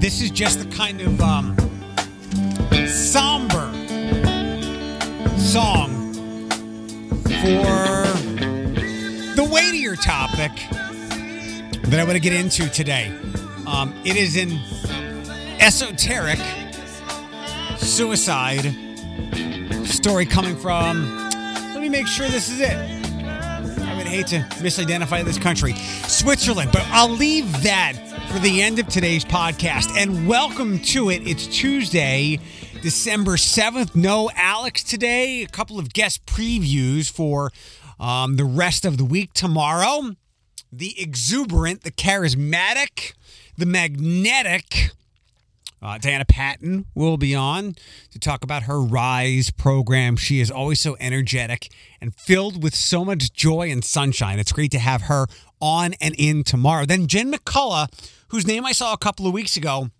this is just the kind of um, somber song for the weightier topic that I want to get into today. Um, it is an esoteric suicide story coming from. Let me make sure this is it. I would hate to misidentify this country, Switzerland, but I'll leave that for the end of today's podcast. And welcome to it. It's Tuesday, December 7th. No Alex today. A couple of guest previews for um, the rest of the week tomorrow. The exuberant, the charismatic, the magnetic. Uh, Diana Patton will be on to talk about her Rise program. She is always so energetic and filled with so much joy and sunshine. It's great to have her on and in tomorrow. Then Jen McCullough, whose name I saw a couple of weeks ago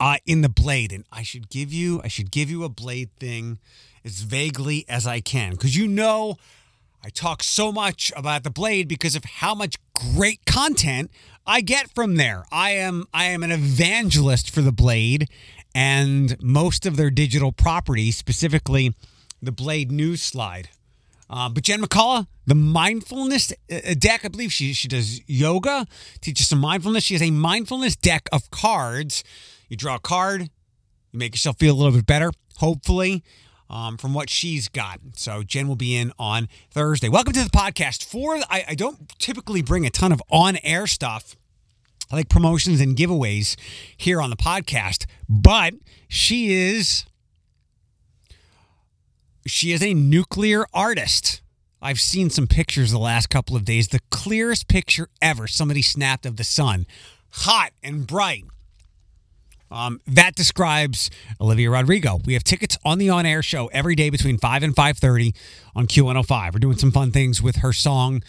uh, in the Blade, and I should give you I should give you a Blade thing as vaguely as I can because you know I talk so much about the Blade because of how much great content I get from there. I am I am an evangelist for the Blade and most of their digital properties, specifically the Blade News Slide. Uh, but Jen McCullough, the mindfulness uh, deck, I believe she she does yoga, teaches some mindfulness. She has a mindfulness deck of cards. You draw a card, you make yourself feel a little bit better, hopefully um, from what she's got. So Jen will be in on Thursday. Welcome to the podcast. For I, I don't typically bring a ton of on-air stuff like promotions and giveaways here on the podcast, but she is she is a nuclear artist. I've seen some pictures the last couple of days. The clearest picture ever somebody snapped of the sun. Hot and bright. Um, that describes Olivia Rodrigo. We have tickets on the on-air show every day between 5 and 5.30 on Q105. We're doing some fun things with her song,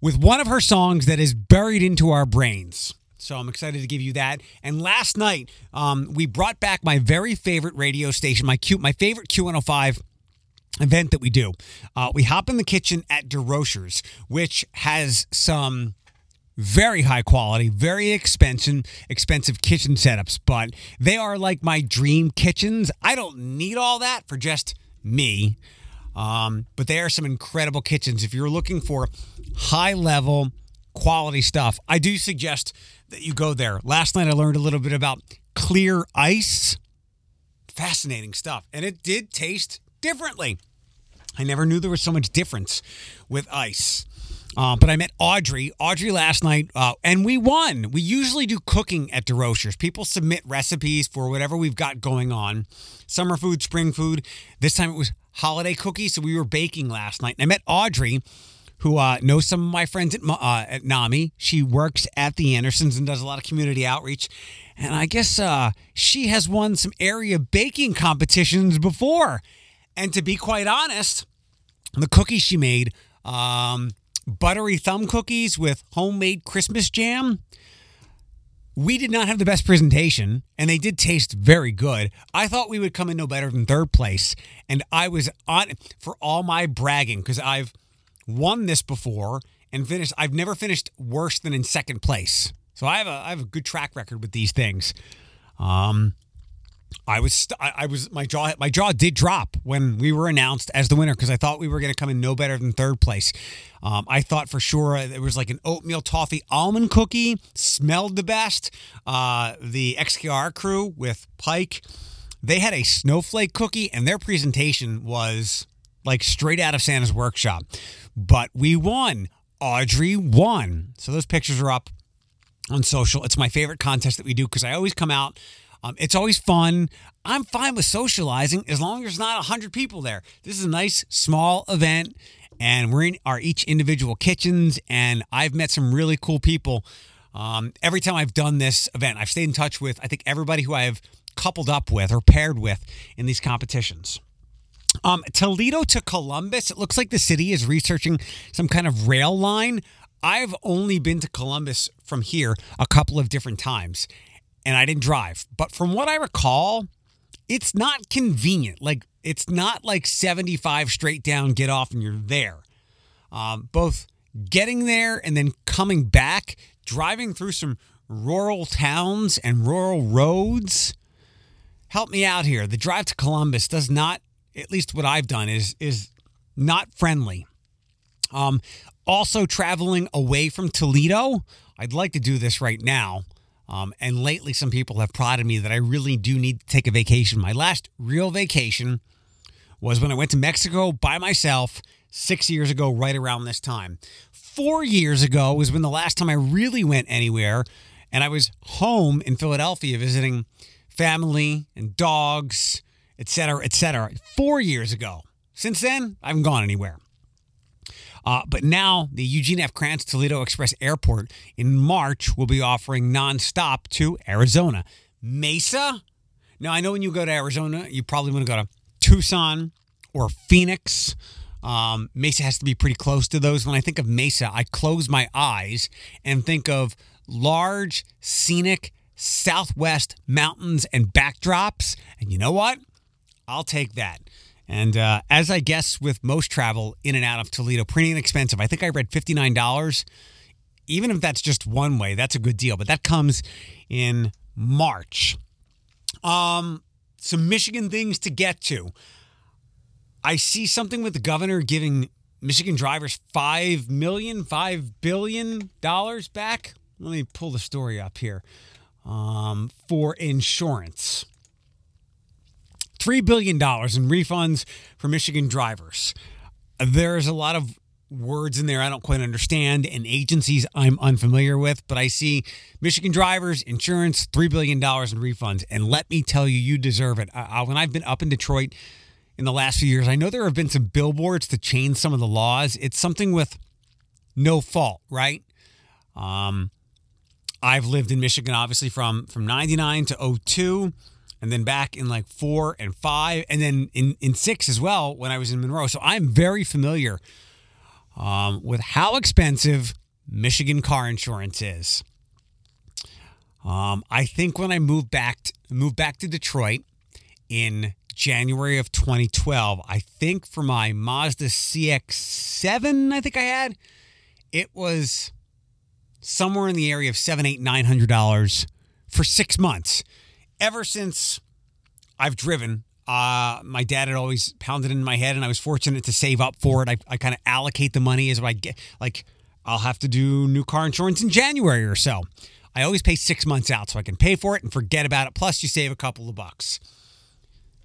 with one of her songs that is buried into our brains. So I'm excited to give you that. And last night, um, we brought back my very favorite radio station, my Q, my favorite Q105 event that we do. Uh, we hop in the kitchen at DeRocher's, which has some very high quality, very expensive, expensive kitchen setups, but they are like my dream kitchens. I don't need all that for just me. Um, but they are some incredible kitchens. If you're looking for high level quality stuff, I do suggest that you go there. Last night I learned a little bit about clear ice. Fascinating stuff. And it did taste differently. I never knew there was so much difference with ice. Uh, but I met Audrey, Audrey last night, uh, and we won. We usually do cooking at DeRocher's. People submit recipes for whatever we've got going on summer food, spring food. This time it was holiday cookies, so we were baking last night. And I met Audrey, who uh, knows some of my friends at, uh, at NAMI. She works at the Andersons and does a lot of community outreach. And I guess uh, she has won some area baking competitions before. And to be quite honest, the cookies she made, um, buttery thumb cookies with homemade Christmas jam. We did not have the best presentation, and they did taste very good. I thought we would come in no better than third place, and I was on for all my bragging because I've won this before and finished. I've never finished worse than in second place, so I have a I have a good track record with these things. Um, I was st- I was my jaw my jaw did drop when we were announced as the winner because I thought we were going to come in no better than third place. Um, I thought for sure it was like an oatmeal toffee almond cookie smelled the best. Uh, the XKR crew with Pike, they had a snowflake cookie and their presentation was like straight out of Santa's workshop. But we won. Audrey won. So those pictures are up on social. It's my favorite contest that we do because I always come out um, it's always fun. I'm fine with socializing as long as there's not 100 people there. This is a nice small event, and we're in our each individual kitchens, and I've met some really cool people. Um, every time I've done this event, I've stayed in touch with, I think, everybody who I have coupled up with or paired with in these competitions. Um, Toledo to Columbus, it looks like the city is researching some kind of rail line. I've only been to Columbus from here a couple of different times and I didn't drive. But from what I recall, it's not convenient. Like it's not like 75 straight down, get off, and you're there. Um, both getting there and then coming back, driving through some rural towns and rural roads. Help me out here. The drive to Columbus does not, at least what I've done, is is not friendly. Um, also traveling away from Toledo. I'd like to do this right now. Um, and lately, some people have prodded me that I really do need to take a vacation. My last real vacation was when I went to Mexico by myself six years ago, right around this time. Four years ago was when the last time I really went anywhere, and I was home in Philadelphia visiting family and dogs, etc., etc. Four years ago. Since then, I haven't gone anywhere. Uh, but now the Eugene F. Kranz Toledo Express Airport in March will be offering nonstop to Arizona. Mesa. Now, I know when you go to Arizona, you probably want to go to Tucson or Phoenix. Um, Mesa has to be pretty close to those. When I think of Mesa, I close my eyes and think of large, scenic Southwest mountains and backdrops. And you know what? I'll take that. And uh, as I guess with most travel in and out of Toledo, pretty inexpensive. I think I read $59. Even if that's just one way, that's a good deal. But that comes in March. Um, some Michigan things to get to. I see something with the governor giving Michigan drivers five million, five billion dollars back. Let me pull the story up here um, for insurance. $3 billion in refunds for Michigan drivers. There's a lot of words in there I don't quite understand and agencies I'm unfamiliar with, but I see Michigan drivers, insurance, $3 billion in refunds. And let me tell you, you deserve it. I, when I've been up in Detroit in the last few years, I know there have been some billboards to change some of the laws. It's something with no fault, right? Um, I've lived in Michigan, obviously, from, from 99 to 02 and then back in like four and five, and then in, in six as well when I was in Monroe. So I'm very familiar um, with how expensive Michigan car insurance is. Um, I think when I moved back to, moved back to Detroit in January of 2012, I think for my Mazda CX-7, I think I had, it was somewhere in the area of seven, eight, nine hundred dollars for six months ever since I've driven, uh, my dad had always pounded in my head, and I was fortunate to save up for it. I, I kind of allocate the money as I get, like, I'll have to do new car insurance in January or so. I always pay six months out so I can pay for it and forget about it. Plus, you save a couple of bucks.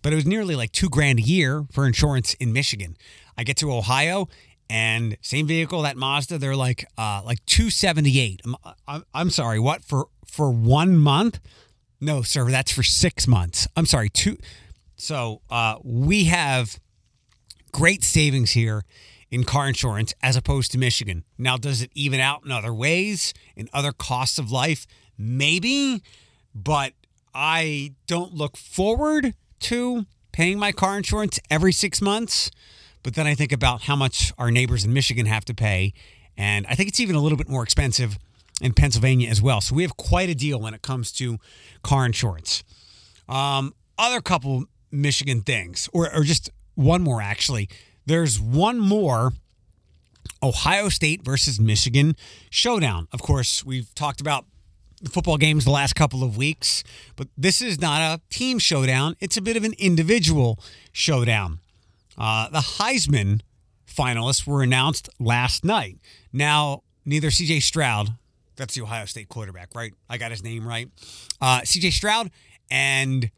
But it was nearly like two grand a year for insurance in Michigan. I get to Ohio and same vehicle, that Mazda, they're like uh, like two seventy eight. I'm, I'm, I'm sorry, what for for one month? No, sir, that's for six months. I'm sorry, two. So uh, we have great savings here in car insurance as opposed to Michigan. Now, does it even out in other ways, in other costs of life? Maybe, but I don't look forward to paying my car insurance every six months. But then I think about how much our neighbors in Michigan have to pay. And I think it's even a little bit more expensive in Pennsylvania as well. So we have quite a deal when it comes to car insurance. Um, other couple Michigan things, or, or just one more actually. There's one more Ohio State versus Michigan showdown. Of course, we've talked about the football games the last couple of weeks, but this is not a team showdown. It's a bit of an individual showdown. Uh, the Heisman finalists were announced last night. Now, neither CJ Stroud that's the Ohio State quarterback, right? I got his name right. Uh, CJ Stroud and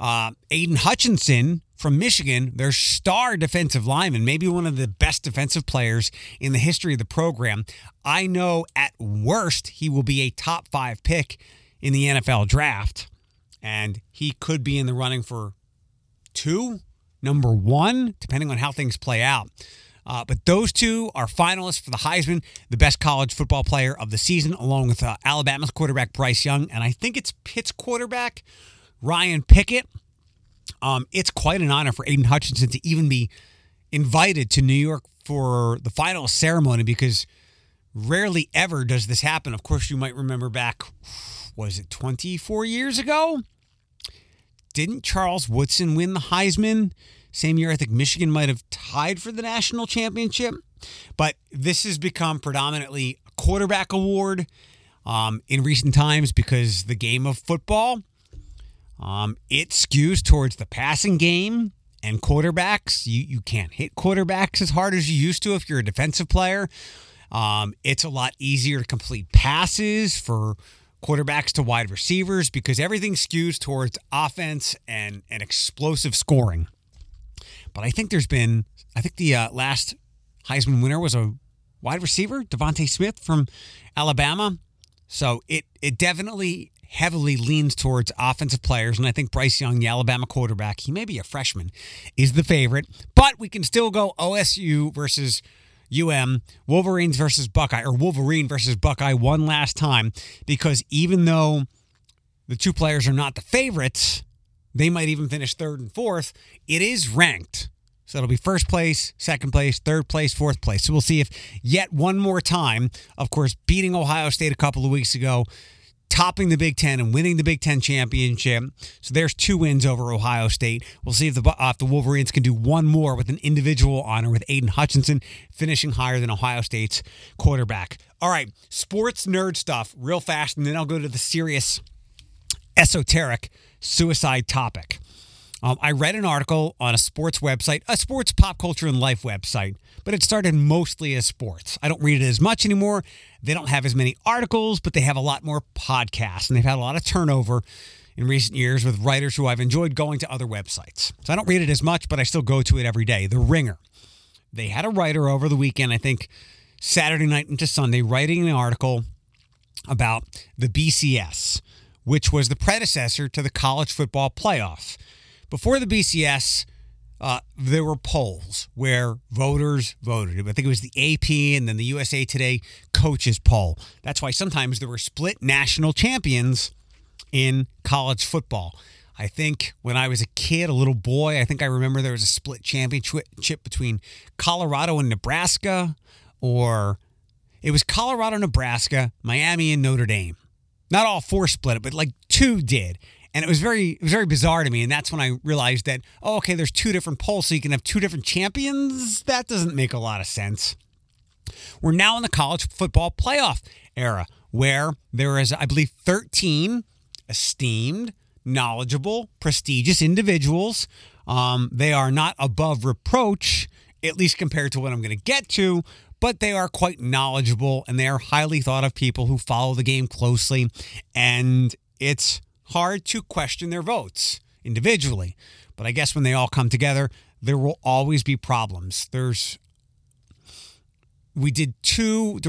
uh, Aidan Hutchinson from Michigan, their star defensive lineman, maybe one of the best defensive players in the history of the program. I know at worst he will be a top five pick in the NFL draft, and he could be in the running for two, number one, depending on how things play out. Uh, but those two are finalists for the Heisman, the best college football player of the season, along with uh, Alabama's quarterback Bryce Young, and I think it's Pitt's quarterback Ryan Pickett. Um, it's quite an honor for Aidan Hutchinson to even be invited to New York for the final ceremony because rarely ever does this happen. Of course, you might remember back, was it 24 years ago? Didn't Charles Woodson win the Heisman Same year, I think Michigan might have tied for the national championship. But this has become predominantly a quarterback award um, in recent times because the game of football um, it skews towards the passing game and quarterbacks. You you can't hit quarterbacks as hard as you used to if you're a defensive player. Um, it's a lot easier to complete passes for quarterbacks to wide receivers because everything skews towards offense and, and explosive scoring. But I think there's been, I think the uh, last Heisman winner was a wide receiver, DeVonta Smith from Alabama. So it it definitely heavily leans towards offensive players, and I think Bryce Young, the Alabama quarterback, he may be a freshman, is the favorite. But we can still go OSU versus UM, Wolverines versus Buckeye, or Wolverine versus Buckeye one last time, because even though the two players are not the favorites, they might even finish third and fourth. It is ranked. So it'll be first place, second place, third place, fourth place. So we'll see if yet one more time, of course, beating Ohio State a couple of weeks ago, topping the Big Ten and winning the Big Ten championship. So there's two wins over Ohio State. We'll see if the, uh, if the Wolverines can do one more with an individual honor with Aidan Hutchinson finishing higher than Ohio State's quarterback. All right, sports nerd stuff real fast, and then I'll go to the serious esoteric suicide topic. Um, I read an article on a sports website, a sports pop culture and life website, but it started mostly as sports. I don't read it as much anymore. They don't have as many articles, but they have a lot more podcasts, and they've had a lot of turnover in recent years with writers who I've enjoyed going to other websites. So I don't read it as much, but I still go to it every day. The Ringer. They had a writer over the weekend, I think Saturday night into Sunday, writing an article about the BCS, which was the predecessor to the college football playoff. Before the BCS, uh, there were polls where voters voted. I think it was the AP and then the USA Today coaches poll. That's why sometimes there were split national champions in college football. I think when I was a kid, a little boy, I think I remember there was a split championship between Colorado and Nebraska, or it was Colorado, Nebraska, Miami, and Notre Dame. Not all four split it, but like two did. And it was very it was very bizarre to me and that's when i realized that oh okay there's two different polls so you can have two different champions? That doesn't make a lot of sense. We're now in the college football playoff era where there is i believe 13 esteemed knowledgeable prestigious individuals. Um, they are not above reproach at least compared to what i'm going to get to but they are quite knowledgeable and they are highly thought of people who follow the game closely and it's hard to question their votes individually. But I guess when they all come together, there will always be problems. There's, we did two,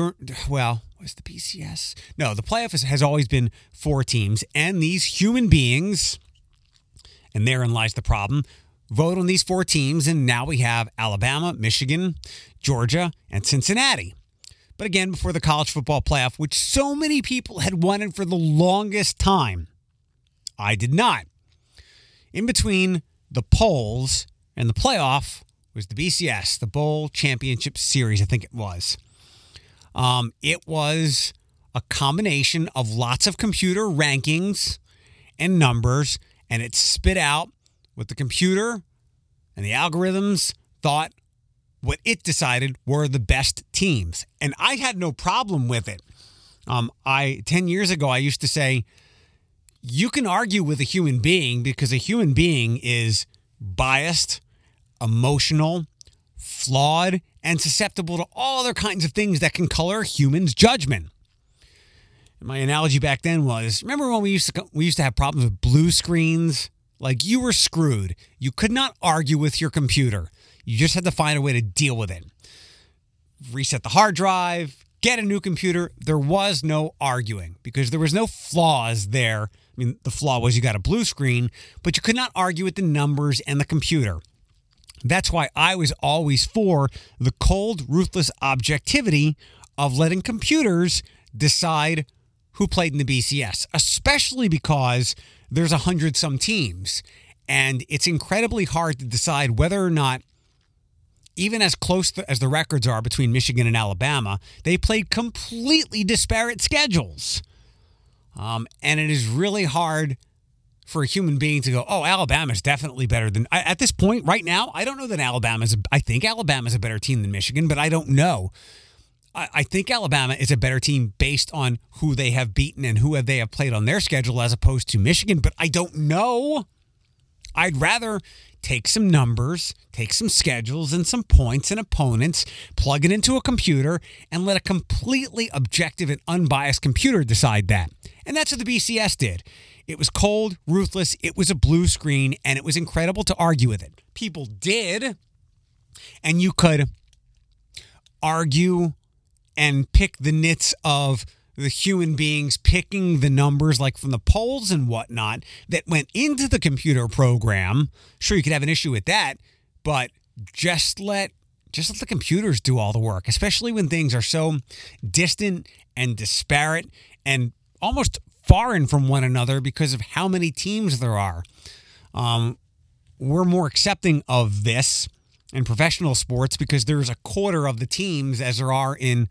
well, was the BCS? No, the playoff has always been four teams, and these human beings, and therein lies the problem, vote on these four teams, and now we have Alabama, Michigan, Georgia, and Cincinnati. But again, before the college football playoff, which so many people had wanted for the longest time, I did not. In between the polls and the playoff was the BCS, the Bowl Championship Series, I think it was. Um, it was a combination of lots of computer rankings and numbers, and it spit out what the computer and the algorithms thought what it decided were the best teams. And I had no problem with it. Um, I 10 years ago I used to say you can argue with a human being because a human being is biased, emotional, flawed, and susceptible to all other kinds of things that can color humans' judgment. My analogy back then was remember when we used to we used to have problems with blue screens? Like you were screwed. You could not argue with your computer. You just had to find a way to deal with it. Reset the hard drive, get a new computer. There was no arguing because there was no flaws there I mean, the flaw was you got a blue screen, but you could not argue with the numbers and the computer. That's why I was always for the cold, ruthless objectivity of letting computers decide who played in the BCS, especially because there's a hundred some teams. And it's incredibly hard to decide whether or not, even as close as the records are between Michigan and Alabama, they played completely disparate schedules. Um, and it is really hard for a human being to go, oh, Alabama's definitely better than at this point right now. I don't know that Alabama's. I think Alabama's a better team than Michigan, but I don't know. I, think Alabama is a better team based on who they have beaten and who they have played on their schedule as opposed to Michigan, but I don't know. I'd rather take some numbers, take some schedules and some points and opponents, plug it into a computer, and let a completely objective and unbiased computer decide that. And that's what the BCS did. It was cold, ruthless, it was a blue screen, and it was incredible to argue with it. People did, and you could argue and pick the nits of the human beings picking the numbers like from the polls and whatnot that went into the computer program. Sure, you could have an issue with that, but just let just let the computers do all the work, especially when things are so distant and disparate and almost foreign from one another because of how many teams there are. Um, we're more accepting of this in professional sports because there's a quarter of the teams as there are in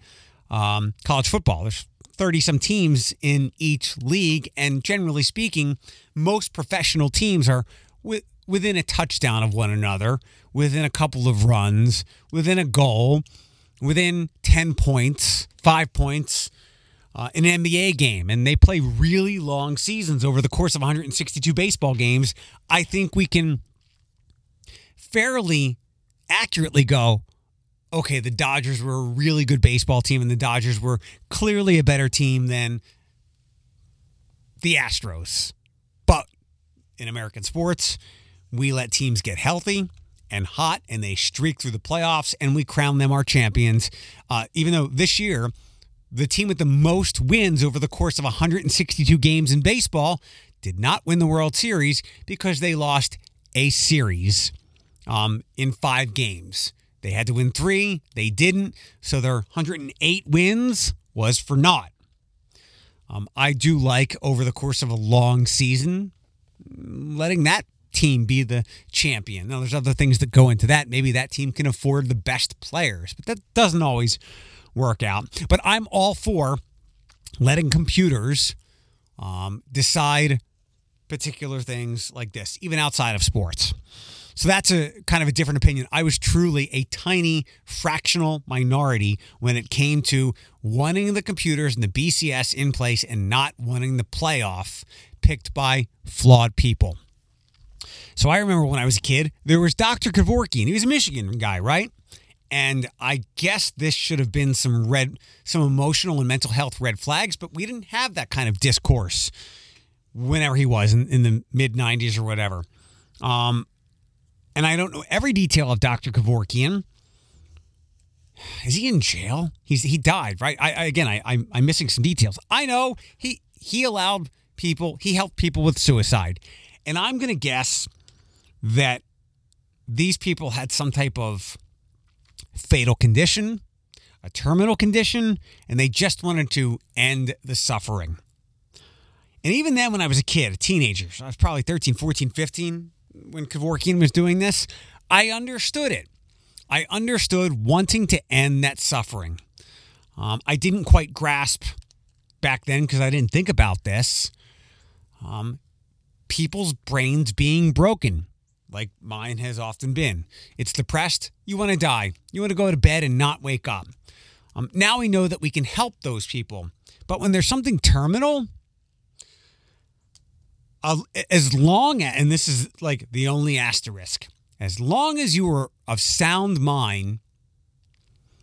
um, college football. There's 30 some teams in each league. And generally speaking, most professional teams are with, within a touchdown of one another, within a couple of runs, within a goal, within 10 points, five points, uh, an NBA game, and they play really long seasons over the course of 162 baseball games, I think we can fairly accurately go, okay, the Dodgers were a really good baseball team, and the Dodgers were clearly a better team than the Astros. But in American sports, we let teams get healthy and hot, and they streak through the playoffs, and we crown them our champions. Uh, even though this year, the team with the most wins over the course of 162 games in baseball did not win the World Series because they lost a series um, in five games. They had to win three, they didn't. So their 108 wins was for naught. Um, I do like over the course of a long season letting that team be the champion. Now, there's other things that go into that. Maybe that team can afford the best players, but that doesn't always work out. But I'm all for letting computers um, decide particular things like this, even outside of sports. So that's a kind of a different opinion. I was truly a tiny fractional minority when it came to wanting the computers and the BCS in place and not wanting the playoff picked by flawed people. So I remember when I was a kid, there was Dr. Kevorkian. He was a Michigan guy, right? And I guess this should have been some red, some emotional and mental health red flags, but we didn't have that kind of discourse whenever he was in, in the mid 90s or whatever. Um, and I don't know every detail of Dr. Kevorkian. Is he in jail? He's he died, right? I, I again, I, I'm, I'm missing some details. I know he he allowed people, he helped people with suicide, and I'm gonna guess that these people had some type of fatal condition, a terminal condition, and they just wanted to end the suffering. And even then, when I was a kid, a teenager, so I was probably 13, 14, 15 when Kevorkian was doing this, I understood it. I understood wanting to end that suffering. Um, I didn't quite grasp back then because I didn't think about this. Um, people's brains being broken like mine has often been. It's depressed, you want to die. You want to go to bed and not wake up. Um, now we know that we can help those people. But when there's something terminal, as long as, and this is like the only asterisk, as long as you are of sound mind,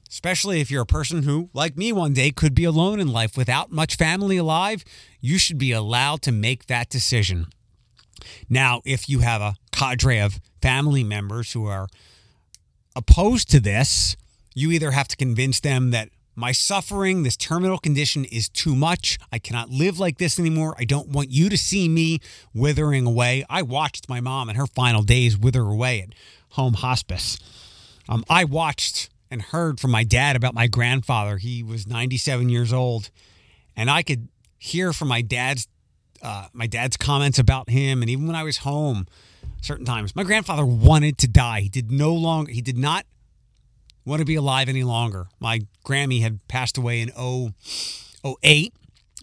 especially if you're a person who, like me one day, could be alone in life without much family alive, you should be allowed to make that decision. Now, if you have a cadre of family members who are opposed to this, you either have to convince them that my suffering, this terminal condition is too much. I cannot live like this anymore. I don't want you to see me withering away. I watched my mom in her final days wither away at home hospice. Um, I watched and heard from my dad about my grandfather. He was 97 years old, and I could hear from my dad's uh, my dad's comments about him, and even when I was home, certain times, my grandfather wanted to die. He did no longer. He did not want to be alive any longer. My Grammy had passed away in 0, 08,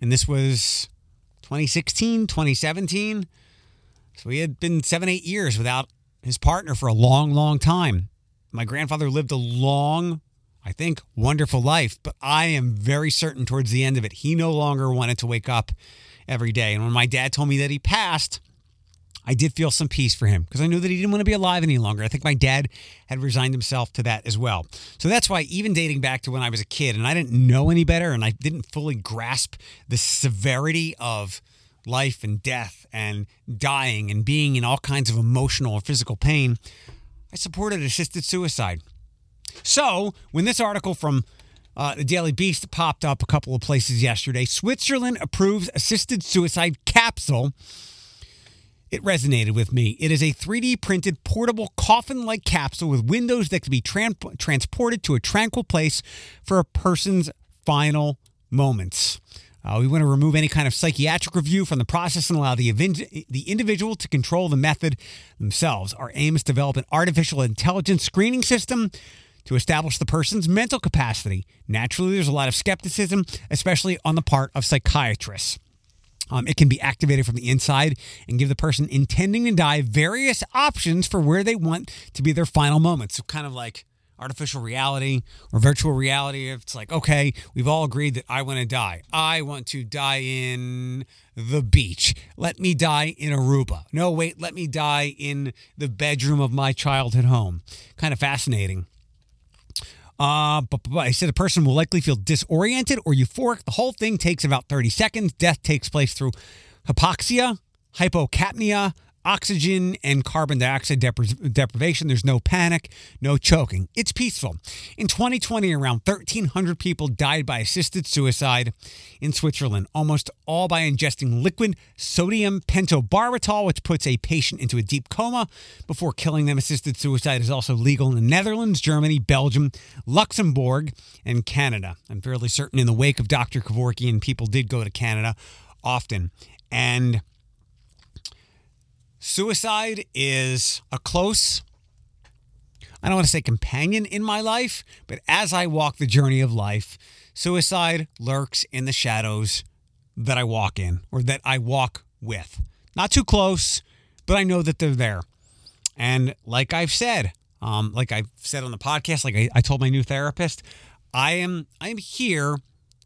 and this was 2016, 2017. So he had been seven, eight years without his partner for a long, long time. My grandfather lived a long, I think, wonderful life, but I am very certain towards the end of it, he no longer wanted to wake up every day. And when my dad told me that he passed, I did feel some peace for him because I knew that he didn't want to be alive any longer. I think my dad had resigned himself to that as well. So that's why, even dating back to when I was a kid and I didn't know any better and I didn't fully grasp the severity of life and death and dying and being in all kinds of emotional or physical pain, I supported assisted suicide. So when this article from uh, the Daily Beast popped up a couple of places yesterday, Switzerland approves assisted suicide capsule it resonated with me. It is a 3D printed portable coffin like capsule with windows that can be tran- transported to a tranquil place for a person's final moments. Uh, we want to remove any kind of psychiatric review from the process and allow the, the individual to control the method themselves. Our aim is to develop an artificial intelligence screening system to establish the person's mental capacity. Naturally, there's a lot of skepticism, especially on the part of psychiatrists. Um, it can be activated from the inside and give the person intending to die various options for where they want to be their final moments. So, kind of like artificial reality or virtual reality. It's like, okay, we've all agreed that I want to die. I want to die in the beach. Let me die in Aruba. No, wait, let me die in the bedroom of my childhood home. Kind of fascinating. Uh, but, but I said a person will likely feel disoriented or euphoric. The whole thing takes about 30 seconds. Death takes place through hypoxia, hypocapnia, oxygen and carbon dioxide depri- deprivation. There's no panic, no choking. It's peaceful. In 2020, around 1,300 people died by assisted suicide in Switzerland, almost all by ingesting liquid sodium pentobarbital, which puts a patient into a deep coma before killing them. Assisted suicide is also legal in the Netherlands, Germany, Belgium, Luxembourg, and Canada. I'm fairly certain in the wake of Dr. Kevorkian, people did go to Canada often. And Suicide is a close, I don't want to say companion in my life, but as I walk the journey of life, suicide lurks in the shadows that I walk in or that I walk with. Not too close, but I know that they're there. And like I've said, um, like I've said on the podcast, like I, I told my new therapist, I am I am here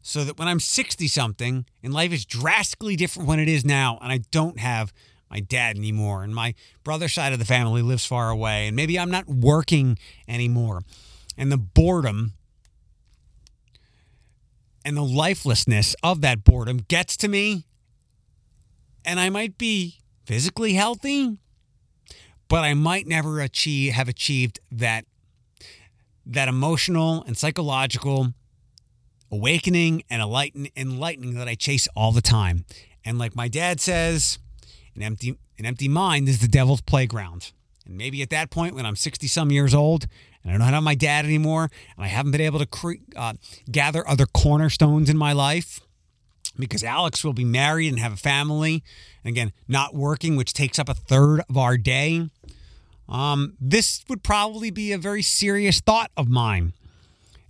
so that when I'm 60 something and life is drastically different when it is now, and I don't have my dad anymore, and my brother's side of the family lives far away, and maybe I'm not working anymore. And the boredom and the lifelessness of that boredom gets to me, and I might be physically healthy, but I might never achieve have achieved that that emotional and psychological awakening and enlightening that I chase all the time. And like my dad says, an empty, an empty mind is the devil's playground. And maybe at that point, when I'm 60 some years old and I don't have my dad anymore, and I haven't been able to cre- uh, gather other cornerstones in my life, because Alex will be married and have a family, and again, not working, which takes up a third of our day. Um, this would probably be a very serious thought of mine.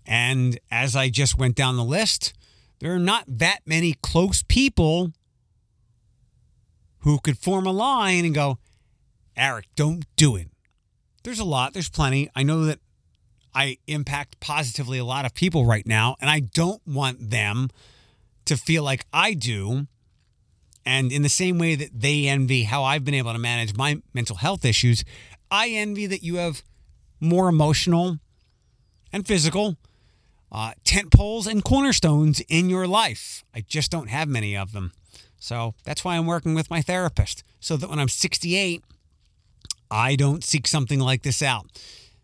And as I just went down the list, there are not that many close people who could form a line and go, Eric, don't do it. There's a lot, there's plenty. I know that I impact positively a lot of people right now, and I don't want them to feel like I do. And in the same way that they envy how I've been able to manage my mental health issues, I envy that you have more emotional and physical uh, tent poles and cornerstones in your life. I just don't have many of them. So that's why I'm working with my therapist, so that when I'm 68, I don't seek something like this out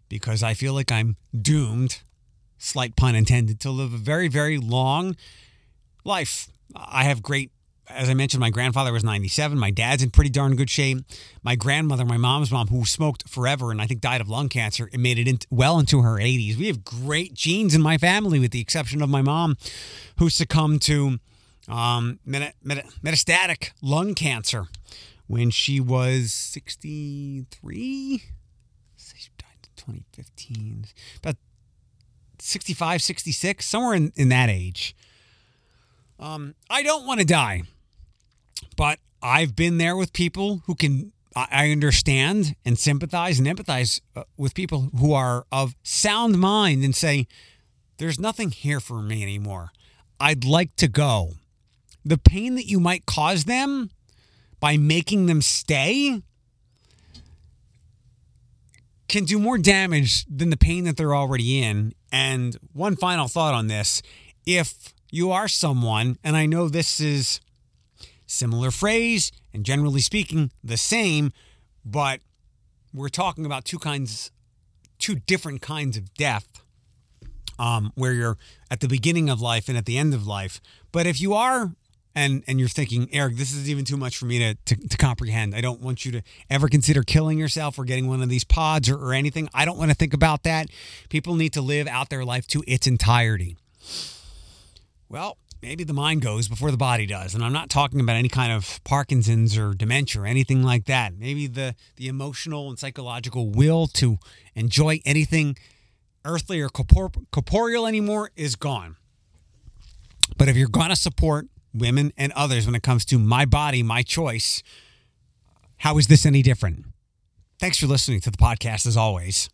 because I feel like I'm doomed, slight pun intended, to live a very, very long life. I have great, as I mentioned, my grandfather was 97. My dad's in pretty darn good shape. My grandmother, my mom's mom, who smoked forever and I think died of lung cancer, and made it in, well into her 80s. We have great genes in my family, with the exception of my mom, who succumbed to um, meta, meta, metastatic lung cancer when she was 63. She died in 2015. About 65, 66, somewhere in, in that age. Um, I don't want to die, but I've been there with people who can I understand and sympathize and empathize uh, with people who are of sound mind and say, there's nothing here for me anymore. I'd like to go. The pain that you might cause them by making them stay can do more damage than the pain that they're already in. And one final thought on this if you are someone, and I know this is similar phrase and generally speaking the same, but we're talking about two kinds, two different kinds of death. Um, where you're at the beginning of life and at the end of life. But if you are and and you're thinking, Eric, this is even too much for me to, to, to, comprehend. I don't want you to ever consider killing yourself or getting one of these pods or, or anything. I don't want to think about that. People need to live out their life to its entirety. Well, maybe the mind goes before the body does. And I'm not talking about any kind of Parkinson's or dementia or anything like that. Maybe the, the emotional and psychological will to enjoy anything earthly or corpor- corporeal anymore is gone. But if you're going to support women and others when it comes to my body, my choice, how is this any different? Thanks for listening to the podcast as always.